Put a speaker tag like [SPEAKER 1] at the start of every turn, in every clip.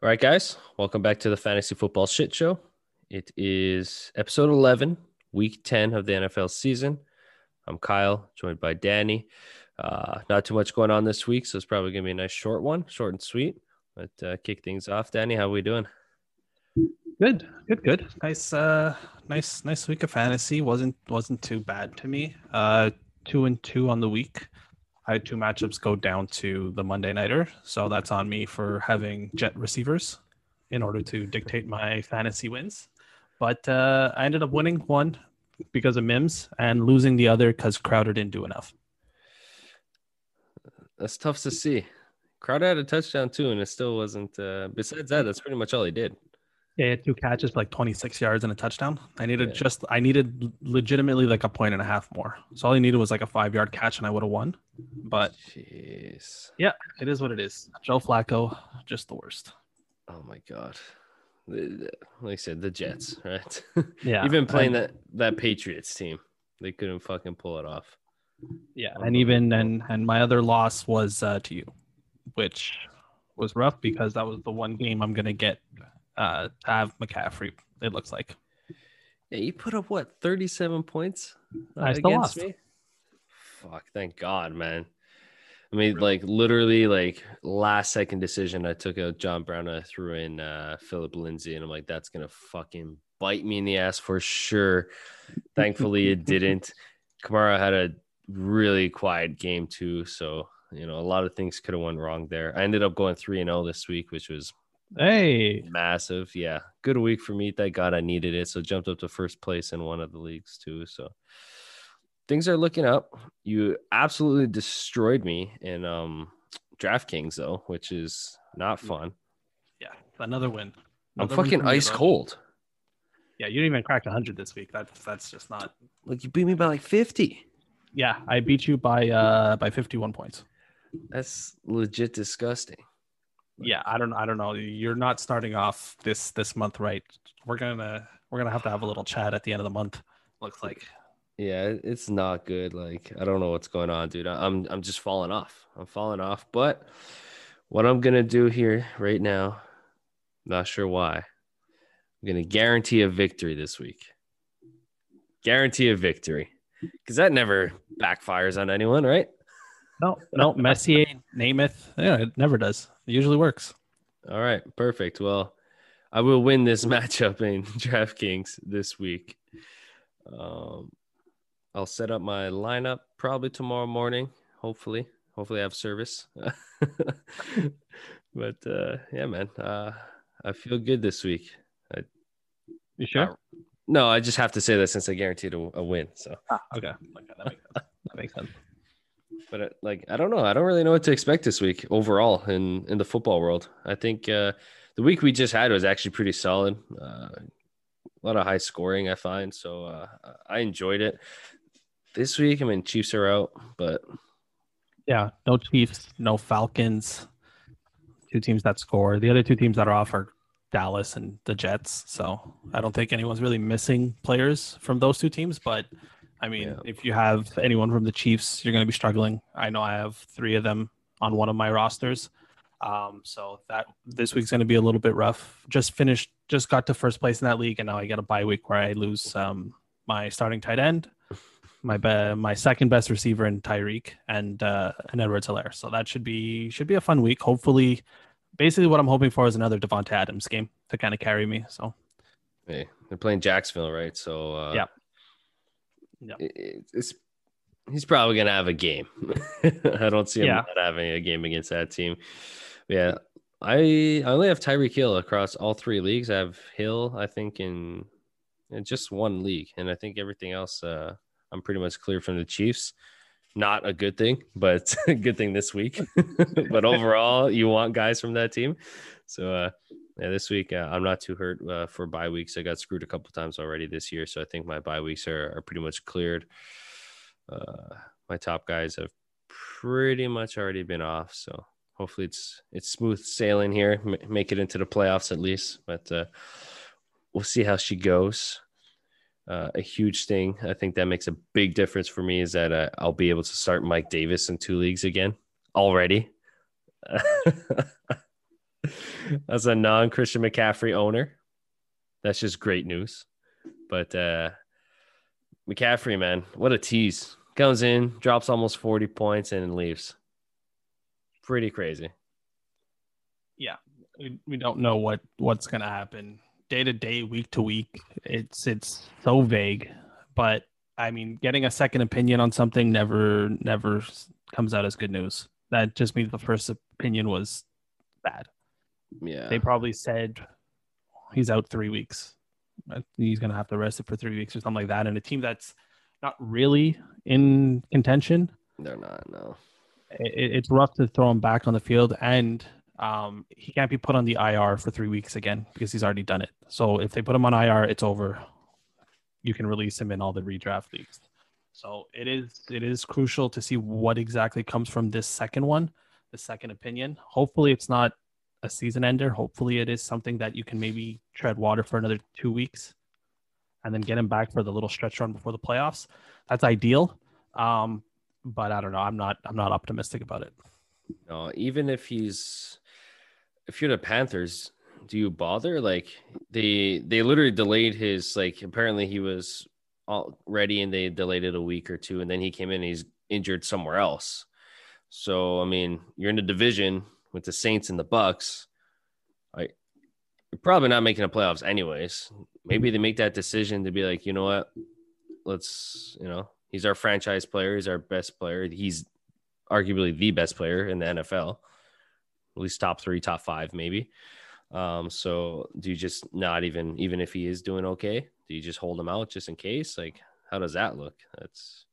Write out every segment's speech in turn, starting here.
[SPEAKER 1] All right, guys, welcome back to the Fantasy Football Shit Show. It is episode 11, week 10 of the NFL season. I'm Kyle, joined by Danny. Uh, not too much going on this week, so it's probably going to be a nice short one, short and sweet. But uh, kick things off, Danny, how are we doing?
[SPEAKER 2] Good, good, good. Nice, uh, nice, nice week of fantasy. wasn't wasn't too bad to me. Uh, two and two on the week. I had two matchups go down to the Monday nighter, so that's on me for having jet receivers in order to dictate my fantasy wins. But uh, I ended up winning one because of Mims and losing the other because Crowder didn't do enough.
[SPEAKER 1] That's tough to see. Crowder had a touchdown too, and it still wasn't. Uh, besides that, that's pretty much all he did.
[SPEAKER 2] Yeah, had two catches, for like 26 yards and a touchdown. I needed yeah. just, I needed legitimately like a point and a half more. So all he needed was like a five yard catch and I would have won. But
[SPEAKER 1] Jeez.
[SPEAKER 2] yeah, it is what it is. Joe Flacco, just the worst.
[SPEAKER 1] Oh my God. Like I said, the Jets, right?
[SPEAKER 2] Yeah.
[SPEAKER 1] even playing that, that Patriots team, they couldn't fucking pull it off.
[SPEAKER 2] Yeah. And even, and, and my other loss was uh, to you, which was rough because that was the one game I'm going to get uh, have McCaffrey. It looks like.
[SPEAKER 1] Yeah, you put up what thirty-seven points
[SPEAKER 2] uh, I still lost. Me?
[SPEAKER 1] Fuck! Thank God, man. I mean, like literally, like last second decision. I took out John Brown. I threw in uh, Philip Lindsay, and I'm like, that's gonna fucking bite me in the ass for sure. Thankfully, it didn't. Kamara had a really quiet game too, so you know a lot of things could have went wrong there. I ended up going three and zero oh this week, which was
[SPEAKER 2] Hey,
[SPEAKER 1] massive. Yeah. Good week for me. Thank God I needed it. So jumped up to first place in one of the leagues too. So things are looking up. You absolutely destroyed me in um DraftKings though, which is not fun.
[SPEAKER 2] Yeah. Another win.
[SPEAKER 1] Another I'm fucking ice cold.
[SPEAKER 2] Yeah, you didn't even crack 100 this week. That's that's just not
[SPEAKER 1] like you beat me by like 50.
[SPEAKER 2] Yeah, I beat you by uh by 51 points.
[SPEAKER 1] That's legit disgusting
[SPEAKER 2] yeah, I don't I don't know. You're not starting off this this month right. We're gonna we're gonna have to have a little chat at the end of the month. Looks like.
[SPEAKER 1] Yeah, it's not good. Like I don't know what's going on, dude. I'm I'm just falling off. I'm falling off. But what I'm gonna do here right now, not sure why. I'm gonna guarantee a victory this week. Guarantee a victory. Because that never backfires on anyone, right?
[SPEAKER 2] No, no, Messier, Namath. Yeah, it never does. It usually works.
[SPEAKER 1] All right, perfect. Well, I will win this matchup in DraftKings this week. Um, I'll set up my lineup probably tomorrow morning. Hopefully, hopefully I have service. but uh, yeah, man, uh, I feel good this week. I,
[SPEAKER 2] you sure?
[SPEAKER 1] no, I just have to say that since I guaranteed a, a win. So
[SPEAKER 2] ah, okay, okay, that makes sense. That makes sense
[SPEAKER 1] but uh, like I don't know. I don't really know what to expect this week overall in in the football world. I think uh, the week we just had was actually pretty solid. Uh, a lot of high scoring, I find. So uh, I enjoyed it. This week, I mean, Chiefs are out, but
[SPEAKER 2] yeah, no Chiefs, no Falcons. Two teams that score. The other two teams that are off are Dallas and the Jets. So I don't think anyone's really missing players from those two teams, but I mean, yeah. if you have anyone from the Chiefs, you're going to be struggling. I know I have three of them on one of my rosters. Um, so that this week's going to be a little bit rough. Just finished, just got to first place in that league, and now I get a bye week where I lose um, my starting tight end, my be- my second best receiver in Tyreek, and uh, and Edwards-Helaire. So that should be should be a fun week. Hopefully, basically what I'm hoping for is another Davante Adams game to kind of carry me. So,
[SPEAKER 1] hey, they're playing Jacksonville, right? So uh,
[SPEAKER 2] yeah,
[SPEAKER 1] yeah. it's he's probably gonna have a game. I don't see him yeah. not having a game against that team. Yeah, I I only have Tyreek Hill across all three leagues. I have Hill, I think, in, in just one league, and I think everything else, uh, I'm pretty much clear from the Chiefs. Not a good thing, but a good thing this week. but overall, you want guys from that team. So uh, yeah, this week uh, I'm not too hurt uh, for bye weeks. I got screwed a couple times already this year, so I think my bye weeks are, are pretty much cleared. Uh, my top guys have pretty much already been off, so hopefully it's it's smooth sailing here. M- make it into the playoffs at least, but uh, we'll see how she goes. Uh, a huge thing I think that makes a big difference for me is that uh, I'll be able to start Mike Davis in two leagues again already. As a non Christian McCaffrey owner, that's just great news. But uh McCaffrey, man, what a tease. Comes in, drops almost 40 points, and leaves. Pretty crazy.
[SPEAKER 2] Yeah. We, we don't know what what's gonna happen day to day, week to week. It's it's so vague. But I mean, getting a second opinion on something never never comes out as good news. That just means the first opinion was bad.
[SPEAKER 1] Yeah.
[SPEAKER 2] They probably said he's out three weeks. He's going to have to rest it for three weeks or something like that. And a team that's not really in contention.
[SPEAKER 1] They're not, no.
[SPEAKER 2] It, it's rough to throw him back on the field. And um, he can't be put on the IR for three weeks again because he's already done it. So if they put him on IR, it's over. You can release him in all the redraft leagues. So it is it is crucial to see what exactly comes from this second one, the second opinion. Hopefully it's not a season ender. Hopefully it is something that you can maybe tread water for another two weeks and then get him back for the little stretch run before the playoffs. That's ideal. Um, but I don't know. I'm not I'm not optimistic about it.
[SPEAKER 1] No, even if he's if you're the Panthers, do you bother? Like they they literally delayed his like apparently he was all ready and they delayed it a week or two and then he came in and he's injured somewhere else. So I mean, you're in the division with the Saints and the Bucks. I you're probably not making the playoffs anyways. Maybe they make that decision to be like, you know what? Let's, you know, he's our franchise player, he's our best player. He's arguably the best player in the NFL. At least top 3, top 5 maybe. Um, so do you just not even even if he is doing okay, do you just hold him out just in case? Like, how does that look? That's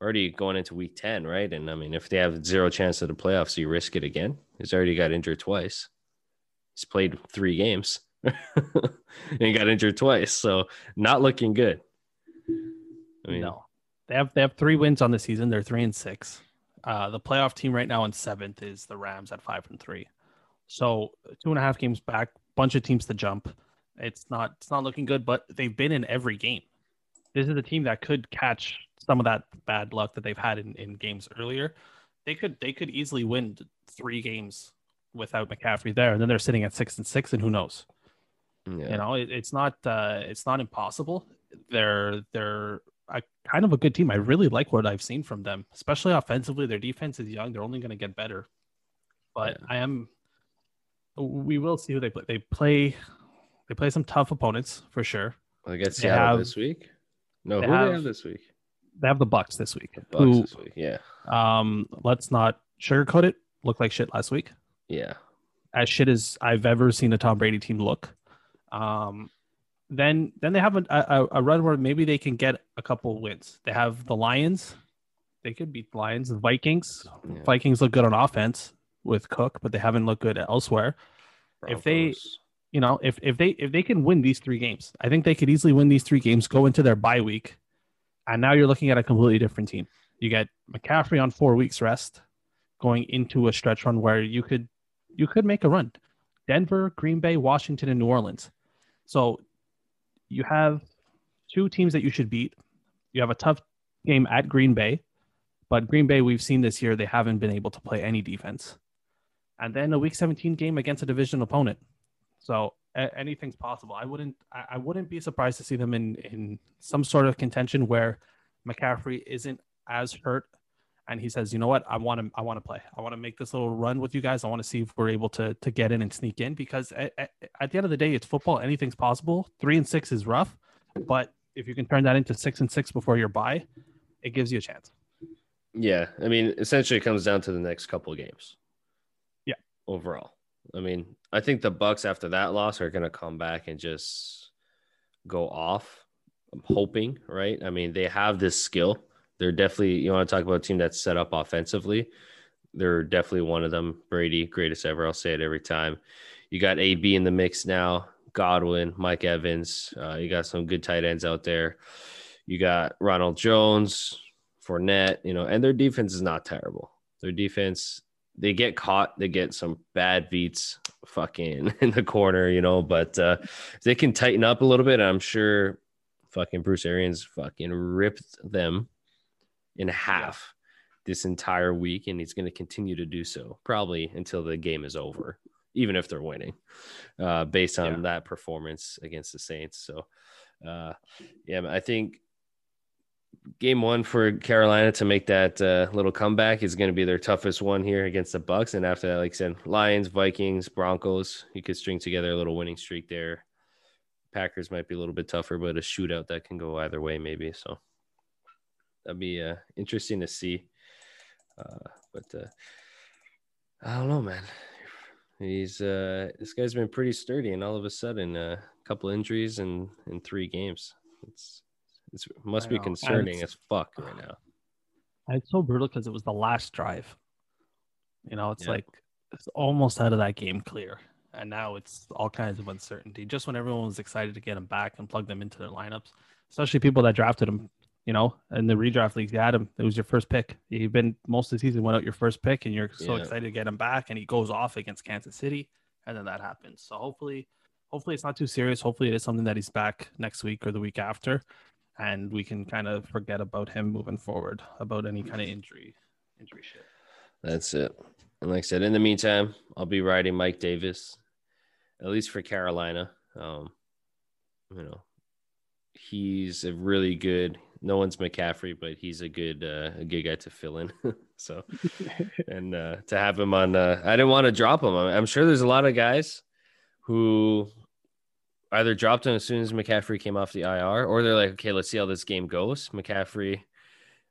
[SPEAKER 1] already going into week 10, right? And I mean, if they have zero chance of the playoffs, you risk it again. He's already got injured twice. He's played three games and got injured twice. So not looking good.
[SPEAKER 2] I mean, no, they have they have three wins on the season. They're three and six. Uh, the playoff team right now in seventh is the Rams at five and three. So two and a half games back, bunch of teams to jump. It's not it's not looking good, but they've been in every game. This is a team that could catch some of that bad luck that they've had in, in games earlier. They could they could easily win three games without McCaffrey there, and then they're sitting at six and six, and who knows? Yeah. You know, it, it's not uh, it's not impossible. They're they're a, kind of a good team. I really like what I've seen from them, especially offensively. Their defense is young; they're only going to get better. But yeah. I am we will see who they play. They play they play some tough opponents for sure.
[SPEAKER 1] I guess Seattle have, this week. No, who have, they have this week?
[SPEAKER 2] They have the Bucks this week.
[SPEAKER 1] Bucks who, this week, yeah.
[SPEAKER 2] Um, let's not sugarcoat it. Looked like shit last week.
[SPEAKER 1] Yeah,
[SPEAKER 2] as shit as I've ever seen a Tom Brady team look. Um, then then they have a, a, a run where maybe they can get a couple wins. They have the Lions. They could beat the Lions. The Vikings. Yeah. Vikings look good on offense with Cook, but they haven't looked good elsewhere. Broncos. If they, you know, if if they if they can win these three games, I think they could easily win these three games, go into their bye week, and now you're looking at a completely different team. You get McCaffrey on four weeks rest, going into a stretch run where you could you could make a run. Denver, Green Bay, Washington, and New Orleans. So you have two teams that you should beat. You have a tough game at Green Bay, but Green Bay, we've seen this year, they haven't been able to play any defense and then a week 17 game against a division opponent. So anything's possible. I wouldn't I-, wouldn't be surprised to see them in in some sort of contention where McCaffrey isn't as hurt and he says, "You know what? I want to I want to play. I want to make this little run with you guys. I want to see if we're able to to get in and sneak in because at, at, at the end of the day, it's football. Anything's possible. 3 and 6 is rough, but if you can turn that into 6 and 6 before your bye, it gives you a chance.
[SPEAKER 1] Yeah, I mean, essentially, it comes down to the next couple of games Yeah. overall. I mean, I think the Bucks after that loss are going to come back and just go off. I'm hoping, right? I mean, they have this skill. They're definitely you want to talk about a team that's set up offensively. They're definitely one of them. Brady, greatest ever. I'll say it every time. You got AB in the mix now. Godwin, Mike Evans. Uh, you got some good tight ends out there. You got Ronald Jones, Fournette. You know, and their defense is not terrible. Their defense they get caught, they get some bad beats fucking in the corner, you know, but uh, they can tighten up a little bit. I'm sure fucking Bruce Arians fucking ripped them in half this entire week, and he's going to continue to do so probably until the game is over. even if they're winning, uh, based on yeah. that performance against the Saints. So, uh, yeah, I think game one for Carolina to make that uh, little comeback is going to be their toughest one here against the Bucks. And after that, like I said, Lions, Vikings, Broncos, you could string together a little winning streak there. Packers might be a little bit tougher, but a shootout that can go either way, maybe. So that'd be uh, interesting to see. Uh, but uh, I don't know, man. He's uh, this guy's been pretty sturdy, and all of a sudden, uh, a couple injuries in in three games. It's, it must be concerning as fuck right now.
[SPEAKER 2] It's so brutal because it was the last drive. You know, it's yeah. like it's almost out of that game clear. And now it's all kinds of uncertainty. Just when everyone was excited to get him back and plug them into their lineups, especially people that drafted him, you know, in the redraft leagues, you had him. It was your first pick. You've been most of the season went out your first pick, and you're so yeah. excited to get him back, and he goes off against Kansas City, and then that happens. So hopefully, hopefully it's not too serious. Hopefully it is something that he's back next week or the week after and we can kind of forget about him moving forward about any kind of injury injury shit.
[SPEAKER 1] That's it. And like I said, in the meantime, I'll be riding Mike Davis, at least for Carolina. Um, you know, he's a really good. No one's McCaffrey, but he's a good uh, a good guy to fill in. so, and uh, to have him on, uh, I didn't want to drop him. I'm sure there's a lot of guys who either dropped him as soon as McCaffrey came off the IR, or they're like, okay, let's see how this game goes. McCaffrey,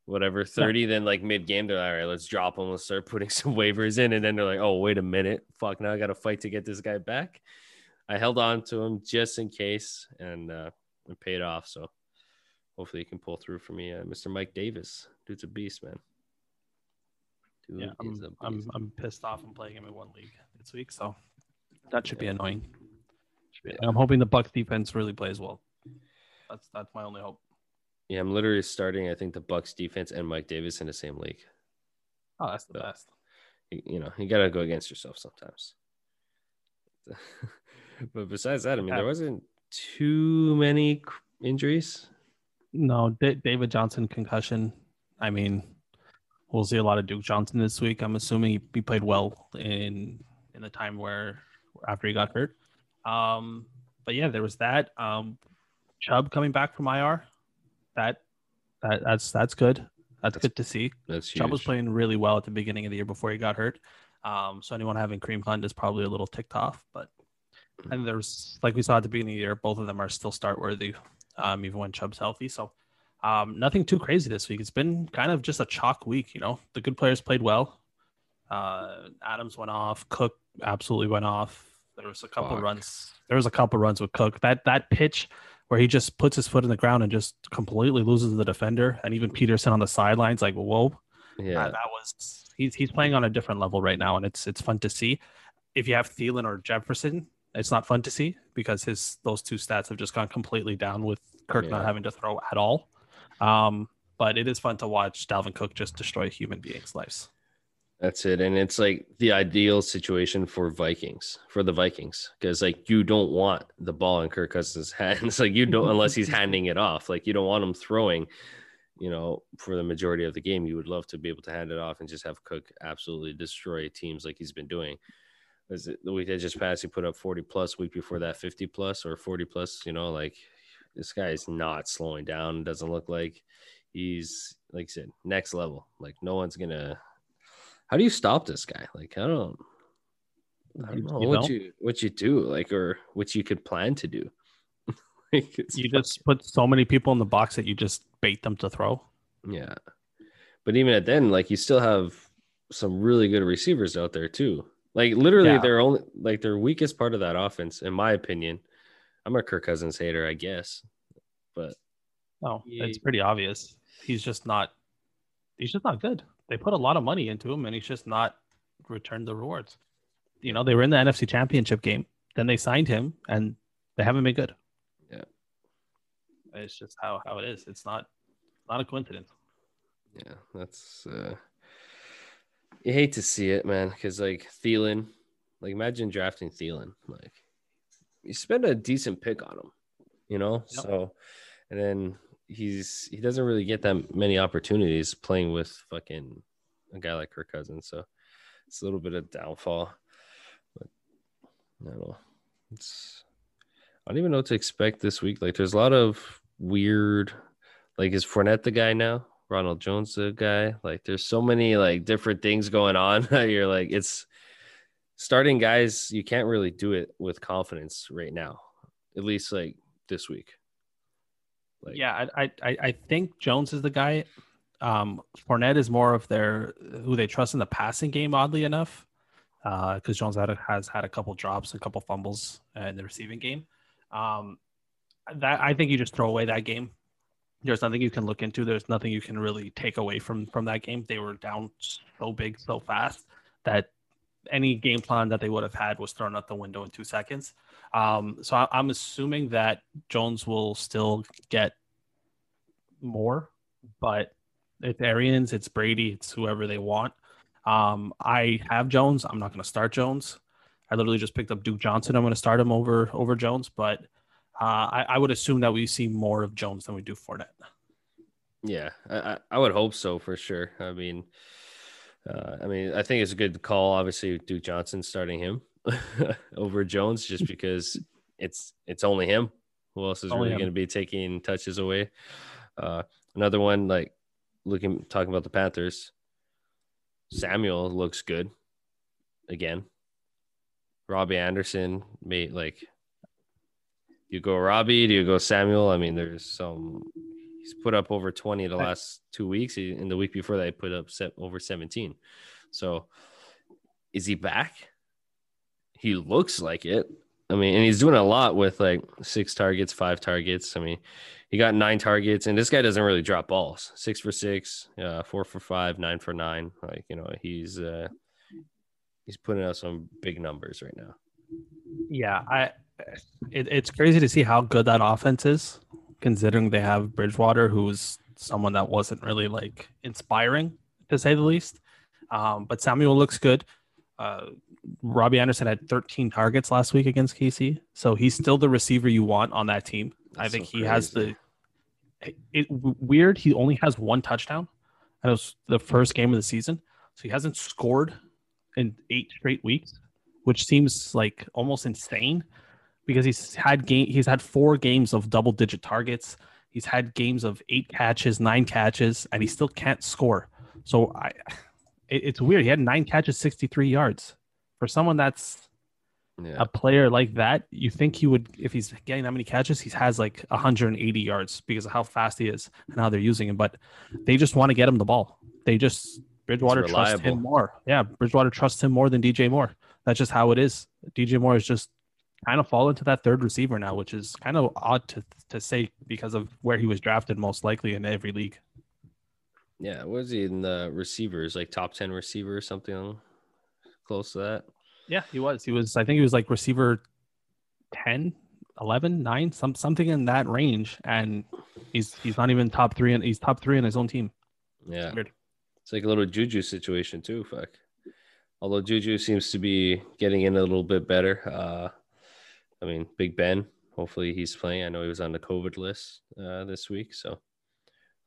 [SPEAKER 1] whatever, 30, yeah. then like mid game, they're like, all right, let's drop him. Let's start putting some waivers in. And then they're like, oh, wait a minute. Fuck, now I got to fight to get this guy back. I held on to him just in case and uh, it paid off. So hopefully he can pull through for me. Uh, Mr. Mike Davis, dude's a beast, man.
[SPEAKER 2] Dude yeah, I'm, I'm, I'm pissed off. I'm playing him in one league this week. So that should yeah. be annoying. Yeah. I'm hoping the Bucks defense really plays well. That's that's my only hope.
[SPEAKER 1] Yeah, I'm literally starting. I think the Bucks defense and Mike Davis in the same league.
[SPEAKER 2] Oh, that's the so, best.
[SPEAKER 1] You, know, you gotta go against yourself sometimes. but besides that, I mean, there wasn't too many injuries.
[SPEAKER 2] No, D- David Johnson concussion. I mean, we'll see a lot of Duke Johnson this week. I'm assuming he, he played well in in the time where after he got hurt. Um, but yeah, there was that. Um, Chubb coming back from IR. That that that's that's good. That's, that's good to see. That's huge. Chubb was playing really well at the beginning of the year before he got hurt. Um, so anyone having Kareem Hunt is probably a little ticked off, but and there's like we saw at the beginning of the year, both of them are still start worthy, um, even when Chubb's healthy. So um, nothing too crazy this week. It's been kind of just a chalk week. You know, the good players played well. Uh, Adams went off. Cook absolutely went off. There was a couple Fuck. runs. There was a couple runs with Cook. That that pitch where he just puts his foot in the ground and just completely loses the defender, and even Peterson on the sidelines, like whoa, yeah, that, that was he's he's playing on a different level right now, and it's it's fun to see. If you have Thielen or Jefferson, it's not fun to see because his those two stats have just gone completely down with Kirk yeah. not having to throw at all. Um, but it is fun to watch Dalvin Cook just destroy human beings' lives.
[SPEAKER 1] That's it. And it's like the ideal situation for Vikings, for the Vikings, because like you don't want the ball in Kirk Cousins' hands. like you don't, unless he's handing it off. Like you don't want him throwing, you know, for the majority of the game. You would love to be able to hand it off and just have Cook absolutely destroy teams like he's been doing. It the week that just passed? He put up 40 plus, week before that 50 plus or 40 plus, you know, like this guy is not slowing down. Doesn't look like he's, like I said, next level. Like no one's going to, how do you stop this guy? Like, I don't, I don't know you what you what you do, like, or what you could plan to do.
[SPEAKER 2] like you just put so many people in the box that you just bait them to throw.
[SPEAKER 1] Yeah, but even at then, like, you still have some really good receivers out there too. Like, literally, yeah. they're only like their weakest part of that offense, in my opinion. I'm a Kirk Cousins hater, I guess, but
[SPEAKER 2] oh, he, it's pretty obvious. He's just not. He's just not good they put a lot of money into him, and he's just not returned the rewards. You know, they were in the NFC Championship game, then they signed him, and they haven't been good.
[SPEAKER 1] Yeah,
[SPEAKER 2] it's just how how it is. It's not not a coincidence.
[SPEAKER 1] Yeah, that's uh you hate to see it, man, because like Thielen, like imagine drafting Thielen, like you spend a decent pick on him, you know. Yep. So, and then he's he doesn't really get that many opportunities playing with fucking a guy like Kirk Cousins. So it's a little bit of downfall. But I don't know. It's I don't even know what to expect this week. Like, there's a lot of weird. Like, is Fournette the guy now? Ronald Jones the guy? Like, there's so many like different things going on. You're like, it's starting guys. You can't really do it with confidence right now. At least like this week.
[SPEAKER 2] Like, yeah, I, I I think Jones is the guy. Um, Fournette is more of their who they trust in the passing game. Oddly enough, because uh, Jones had, has had a couple drops, a couple fumbles in the receiving game. Um, that I think you just throw away that game. There's nothing you can look into. There's nothing you can really take away from from that game. They were down so big, so fast that any game plan that they would have had was thrown out the window in two seconds. Um, so I, I'm assuming that Jones will still get more, but it's Arians, it's Brady, it's whoever they want. Um, I have Jones. I'm not going to start Jones. I literally just picked up Duke Johnson. I'm going to start him over over Jones, but uh, I, I, would assume that we see more of Jones than we do Fournette.
[SPEAKER 1] Yeah, I, I would hope so for sure. I mean, uh, I mean, I think it's a good call. Obviously, Duke Johnson starting him over Jones just because it's it's only him. Who else is only really going to be taking touches away? Uh, another one, like looking talking about the Panthers, Samuel looks good again. Robbie Anderson made like you go Robbie, do you go Samuel? I mean, there's some he's put up over 20 the last two weeks. He, in the week before that, he put up set over 17. So is he back? He looks like it. I mean, and he's doing a lot with like six targets, five targets. I mean, he got nine targets, and this guy doesn't really drop balls. Six for six, uh, four for five, nine for nine. Like you know, he's uh, he's putting out some big numbers right now.
[SPEAKER 2] Yeah, I it, it's crazy to see how good that offense is, considering they have Bridgewater, who's someone that wasn't really like inspiring to say the least. Um, but Samuel looks good. Uh, Robbie Anderson had 13 targets last week against KC, so he's still the receiver you want on that team. That's I think so he has the. It, it, weird. He only has one touchdown. That was the first game of the season, so he hasn't scored in eight straight weeks, which seems like almost insane because he's had game. He's had four games of double digit targets. He's had games of eight catches, nine catches, and he still can't score. So I, it, it's weird. He had nine catches, 63 yards. For someone that's yeah. a player like that, you think he would, if he's getting that many catches, he has like 180 yards because of how fast he is and how they're using him. But they just want to get him the ball. They just, Bridgewater trusts him more. Yeah, Bridgewater trusts him more than DJ Moore. That's just how it is. DJ Moore is just kind of fall into that third receiver now, which is kind of odd to, to say because of where he was drafted most likely in every league.
[SPEAKER 1] Yeah, was he in the receivers, like top 10 receiver or something close to that?
[SPEAKER 2] Yeah, he was. He was, I think he was like receiver 10, 11, 9, some, something in that range. And he's he's not even top three, and he's top three in his own team.
[SPEAKER 1] Yeah. It's, it's like a little Juju situation, too. Fuck. Although Juju seems to be getting in a little bit better. Uh, I mean, Big Ben, hopefully he's playing. I know he was on the COVID list uh, this week. So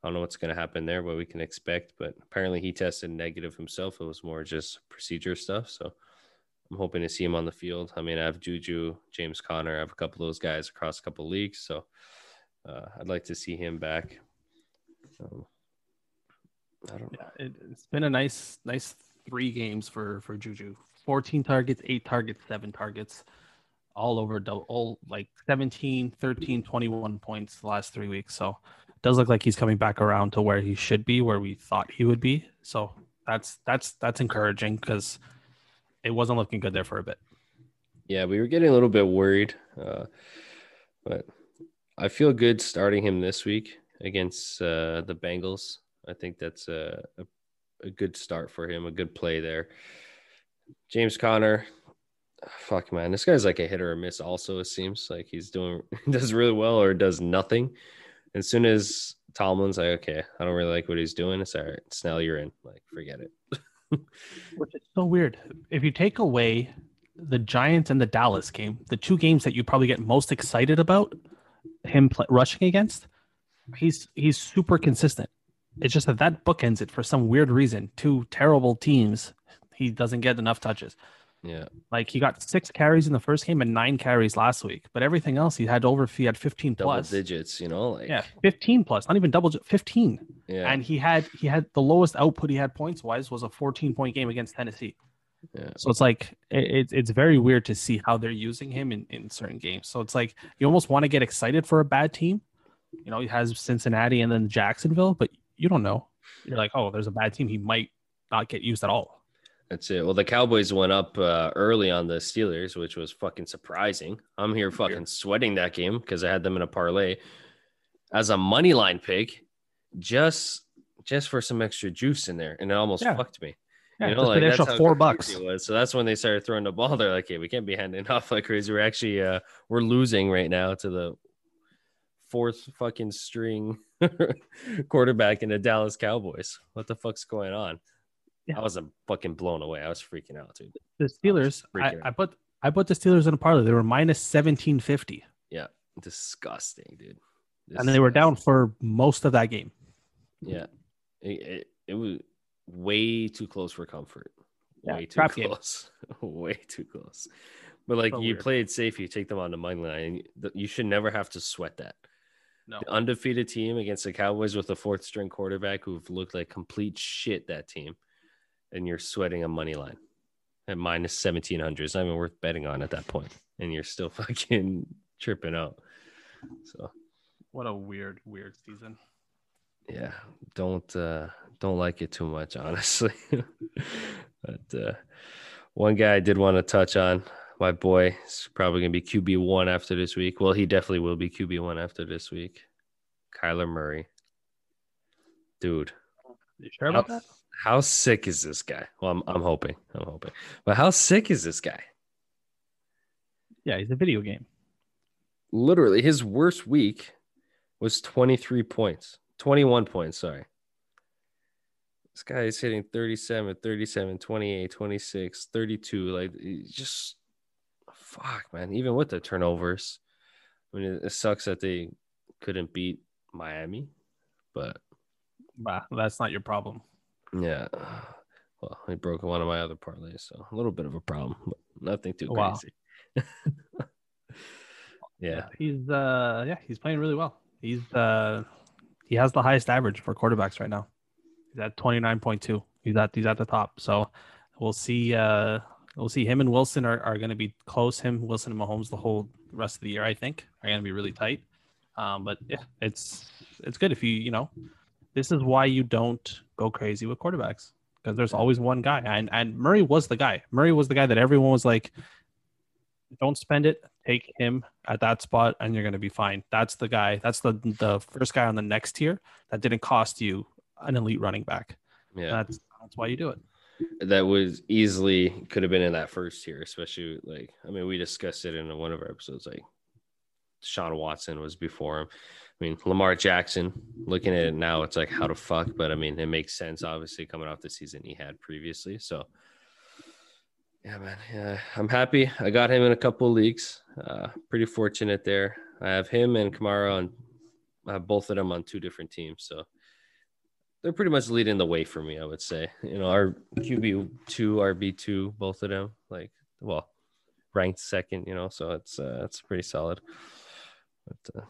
[SPEAKER 1] I don't know what's going to happen there, what we can expect, but apparently he tested negative himself. It was more just procedure stuff. So I'm hoping to see him on the field. I mean, I have Juju, James Conner. I have a couple of those guys across a couple of leagues. So uh, I'd like to see him back. Um,
[SPEAKER 2] I don't know. It's been a nice, nice three games for for Juju. 14 targets, eight targets, seven targets, all over all like 17, 13, 21 points the last three weeks. So it does look like he's coming back around to where he should be, where we thought he would be. So that's that's that's encouraging because it wasn't looking good there for a bit.
[SPEAKER 1] Yeah, we were getting a little bit worried, uh, but I feel good starting him this week against uh, the Bengals. I think that's a, a, a good start for him, a good play there. James Conner, fuck man, this guy's like a hit or a miss. Also, it seems like he's doing does really well or does nothing as soon as Tomlin's like, okay, I don't really like what he's doing, it's all right. Snell, you're in. Like, forget it.
[SPEAKER 2] Which is so weird. If you take away the Giants and the Dallas game, the two games that you probably get most excited about him rushing against, he's he's super consistent. It's just that that bookends it for some weird reason. Two terrible teams, he doesn't get enough touches.
[SPEAKER 1] Yeah.
[SPEAKER 2] Like he got six carries in the first game and nine carries last week, but everything else he had over he had 15
[SPEAKER 1] double
[SPEAKER 2] plus
[SPEAKER 1] digits, you know, like
[SPEAKER 2] yeah, 15 plus, not even double 15.
[SPEAKER 1] yeah,
[SPEAKER 2] And he had he had the lowest output he had points wise was a 14 point game against Tennessee.
[SPEAKER 1] yeah,
[SPEAKER 2] So it's like it, it's it's very weird to see how they're using him in, in certain games. So it's like you almost want to get excited for a bad team. You know, he has Cincinnati and then Jacksonville, but you don't know. You're like, oh, there's a bad team. He might not get used at all.
[SPEAKER 1] That's it. Well, the Cowboys went up uh, early on the Steelers, which was fucking surprising. I'm here fucking sweating that game because I had them in a parlay as a money line pick, just just for some extra juice in there, and it almost
[SPEAKER 2] Yeah.
[SPEAKER 1] fucked me.
[SPEAKER 2] Yeah,
[SPEAKER 1] you know, like that's how
[SPEAKER 2] four bucks.
[SPEAKER 1] it was. So that's when they started throwing the ball. They're like, "Hey, we can't be handing off like crazy. We're actually uh we're losing right now to the fourth fucking string quarterback in the Dallas Cowboys. What the fuck's going on?"
[SPEAKER 2] Yeah.
[SPEAKER 1] I wasn't fucking blown away. I was freaking out, dude.
[SPEAKER 2] The Steelers, I,
[SPEAKER 1] freaking
[SPEAKER 2] I put I put the Steelers in a parlay. They were minus 1750, Yeah,
[SPEAKER 1] Disgusting, dude.
[SPEAKER 2] and they were down for most of that game.
[SPEAKER 1] Yeah, it, it, it was way too close for comfort.
[SPEAKER 2] Yeah,
[SPEAKER 1] way too
[SPEAKER 2] trap game.
[SPEAKER 1] close. way too close. But like
[SPEAKER 2] So
[SPEAKER 1] you
[SPEAKER 2] weird.
[SPEAKER 1] played safe, you take them on the money line. You should never have to sweat that.
[SPEAKER 2] No,
[SPEAKER 1] The undefeated team against the Cowboys with a fourth string quarterback who've looked like complete shit that team, and you're sweating a money line at minus seventeen hundred. It's not even worth betting on at that point. point, and you're still fucking tripping out. So
[SPEAKER 2] what a weird, weird season.
[SPEAKER 1] yeah, don't uh don't like it too much, honestly. but uh one guy I did want to touch on, my boy is probably gonna be QB one after this week. Well, he definitely will be QB one after this week. Kyler Murray. Dude,
[SPEAKER 2] You sure about that?
[SPEAKER 1] How sick is this guy? Well, I'm I'm hoping. I'm hoping. But how sick is this guy?
[SPEAKER 2] Yeah, he's a video game.
[SPEAKER 1] Literally, his worst week was 23 points. 21 points, sorry. This guy is hitting 37, 37, 28, 26, 32. Like, just fuck, man. Even with the turnovers, I mean, it, sucks that they couldn't beat Miami, but
[SPEAKER 2] Bah, that's not your problem.
[SPEAKER 1] Yeah. Well, he broke one of my other parlays, so a little bit of a problem, but nothing too
[SPEAKER 2] Wow.
[SPEAKER 1] crazy. yeah,
[SPEAKER 2] he's uh, yeah, he's playing really well. He's uh, he has the highest average for quarterbacks right now. He's at twenty nine point two. He's at he's at the top. So we'll see. Uh, we'll see. Him and Wilson are, are going to be close. Him, Wilson, and Mahomes the whole rest of the year. I think are going to be really tight. Um, but yeah, it's it's good if you you know. This is why you don't go crazy with quarterbacks because there's always one guy, and and Murray was the guy. Murray was the guy that everyone was like, don't spend it. Take him at that spot, and you're going to be fine. That's the guy. That's the the first guy on the next tier that didn't cost you an elite running back.
[SPEAKER 1] yeah.
[SPEAKER 2] That's that's why you do it.
[SPEAKER 1] that was easily could have been in that first tier, especially like I mean, we discussed it in one of our episodes. Like Sean Watson was before him. I mean, Lamar Jackson. Looking at it now, it's like how the fuck, but I mean, it makes sense. Obviously, coming off the season he had previously, so yeah, man. Yeah, I'm happy. I got him in a couple of leagues. Uh, pretty fortunate there. I have him and Kamara on. I have both of them on two different teams, so they're pretty much leading the way for me. I would say, you know, our QB two, RB two, both of them, like well, ranked second. You know, so it's uh, it's pretty solid. But uh,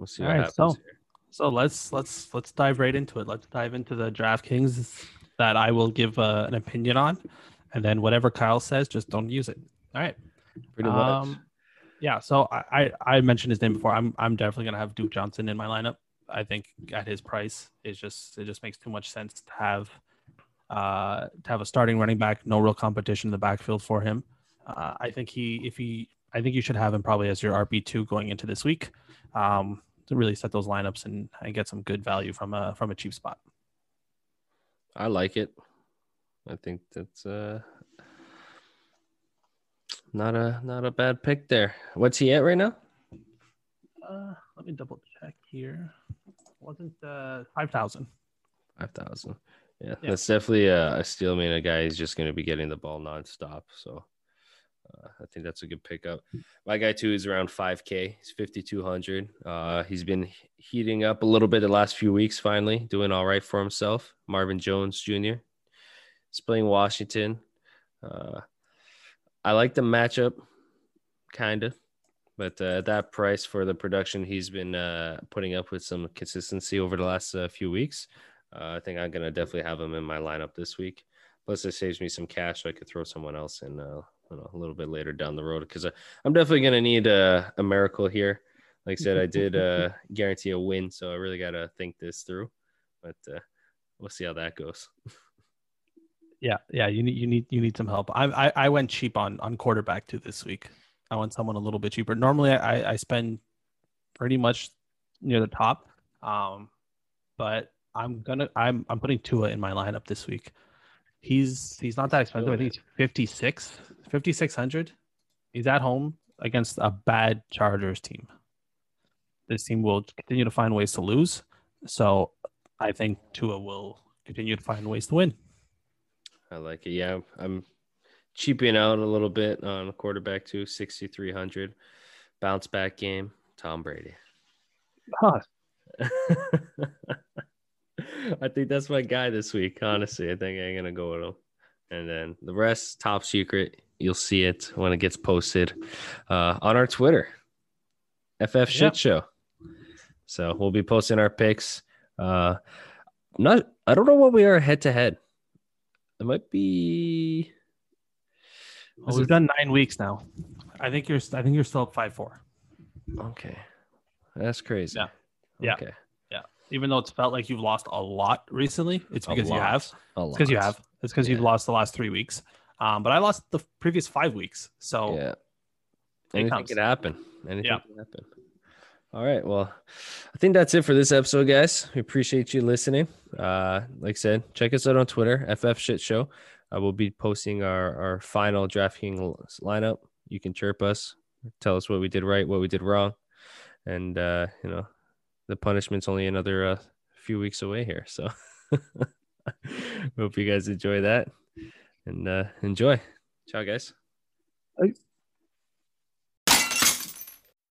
[SPEAKER 1] we'll see what
[SPEAKER 2] All right,
[SPEAKER 1] happens.
[SPEAKER 2] so-
[SPEAKER 1] here.
[SPEAKER 2] So let's let's let's dive right into it. Let's dive into the DraftKings that I will give uh, an opinion on, and then whatever Kyle says, just don't use it. All right.
[SPEAKER 1] Pretty much.
[SPEAKER 2] Um, yeah, so I, I I mentioned his name before. I'm I'm definitely gonna have Duke Johnson in my lineup. I think at his price, it's just it just makes too much sense to have uh to have a starting running back, no real competition in the backfield for him. Uh, I think he if he I think you should have him probably as your RB two going into this week, um, to really set those lineups and, and get some good value from a from a cheap spot.
[SPEAKER 1] I like it. I think that's uh not a not a bad pick there. What's he at right now?
[SPEAKER 2] Uh, let me double check here. Wasn't uh five thousand?
[SPEAKER 1] Five thousand. Yeah,
[SPEAKER 2] Yeah.
[SPEAKER 1] that's definitely a, a steal. I mean, a guy is just going to be getting the ball nonstop. So uh, I think that's a good pickup. My guy too is around five k. He's fifty two hundred. Uh, he's been heating up a little bit the last few weeks. Finally, doing all right for himself. Marvin Jones Jr. He's playing Washington. Uh, I like the matchup, kind of, but uh, at that price for the production he's been uh, putting up with some consistency over the last uh, few weeks, uh, I think I'm gonna definitely have him in my lineup this week. Plus, it saves me some cash, so I could throw someone else in uh, a little bit later down the road because I'm definitely gonna need a, a miracle here. Like I said, I did uh, guarantee a win, so I really gotta think this through. But uh, we'll see how that goes.
[SPEAKER 2] Yeah, yeah, you need you need you need some help. I I, I went cheap on on quarterback too this week. I want someone a little bit cheaper. Normally, I I spend pretty much near the top, um, but I'm gonna I'm I'm putting Tua in my lineup this week. He's he's not that expensive. I think he's 56, 5600. He's at home against a bad Chargers team. This team will continue to find ways to lose. So I think Tua will continue to find ways to win.
[SPEAKER 1] I like it. Yeah, I'm cheaping out a little bit on a quarterback too, 6,300. Bounce back game, Tom Brady. Huh. I think that's my guy this week. Honestly, I think I'm gonna go with him. And then the rest, top secret. You'll see it when it gets posted uh, on our Twitter, FF Shit yep. Show. So we'll be posting our picks. Uh, not, I don't know what we are head to head. It might be.
[SPEAKER 2] Well, we've it? done nine weeks now. I think you're. I think you're still up five four.
[SPEAKER 1] Okay, that's crazy.
[SPEAKER 2] Yeah. Yeah. Okay even though it's felt like you've lost a lot recently, it's because you have. It's because you have. It's because yeah. you've lost the last three weeks. Um, but I lost the previous five weeks. So
[SPEAKER 1] yeah, anything comes. could happen. Anything yeah. can happen. All right. Well, I think that's it for this episode, guys. We appreciate you listening. Uh, like I said, check us out on Twitter, FF Shit Show. I will be posting our, our final DraftKings lineup. You can chirp us, tell us what we did right, what we did wrong. And, uh, you know, the punishment's only another uh, few weeks away here. So hope you guys enjoy that and uh, enjoy. Ciao, guys. Bye.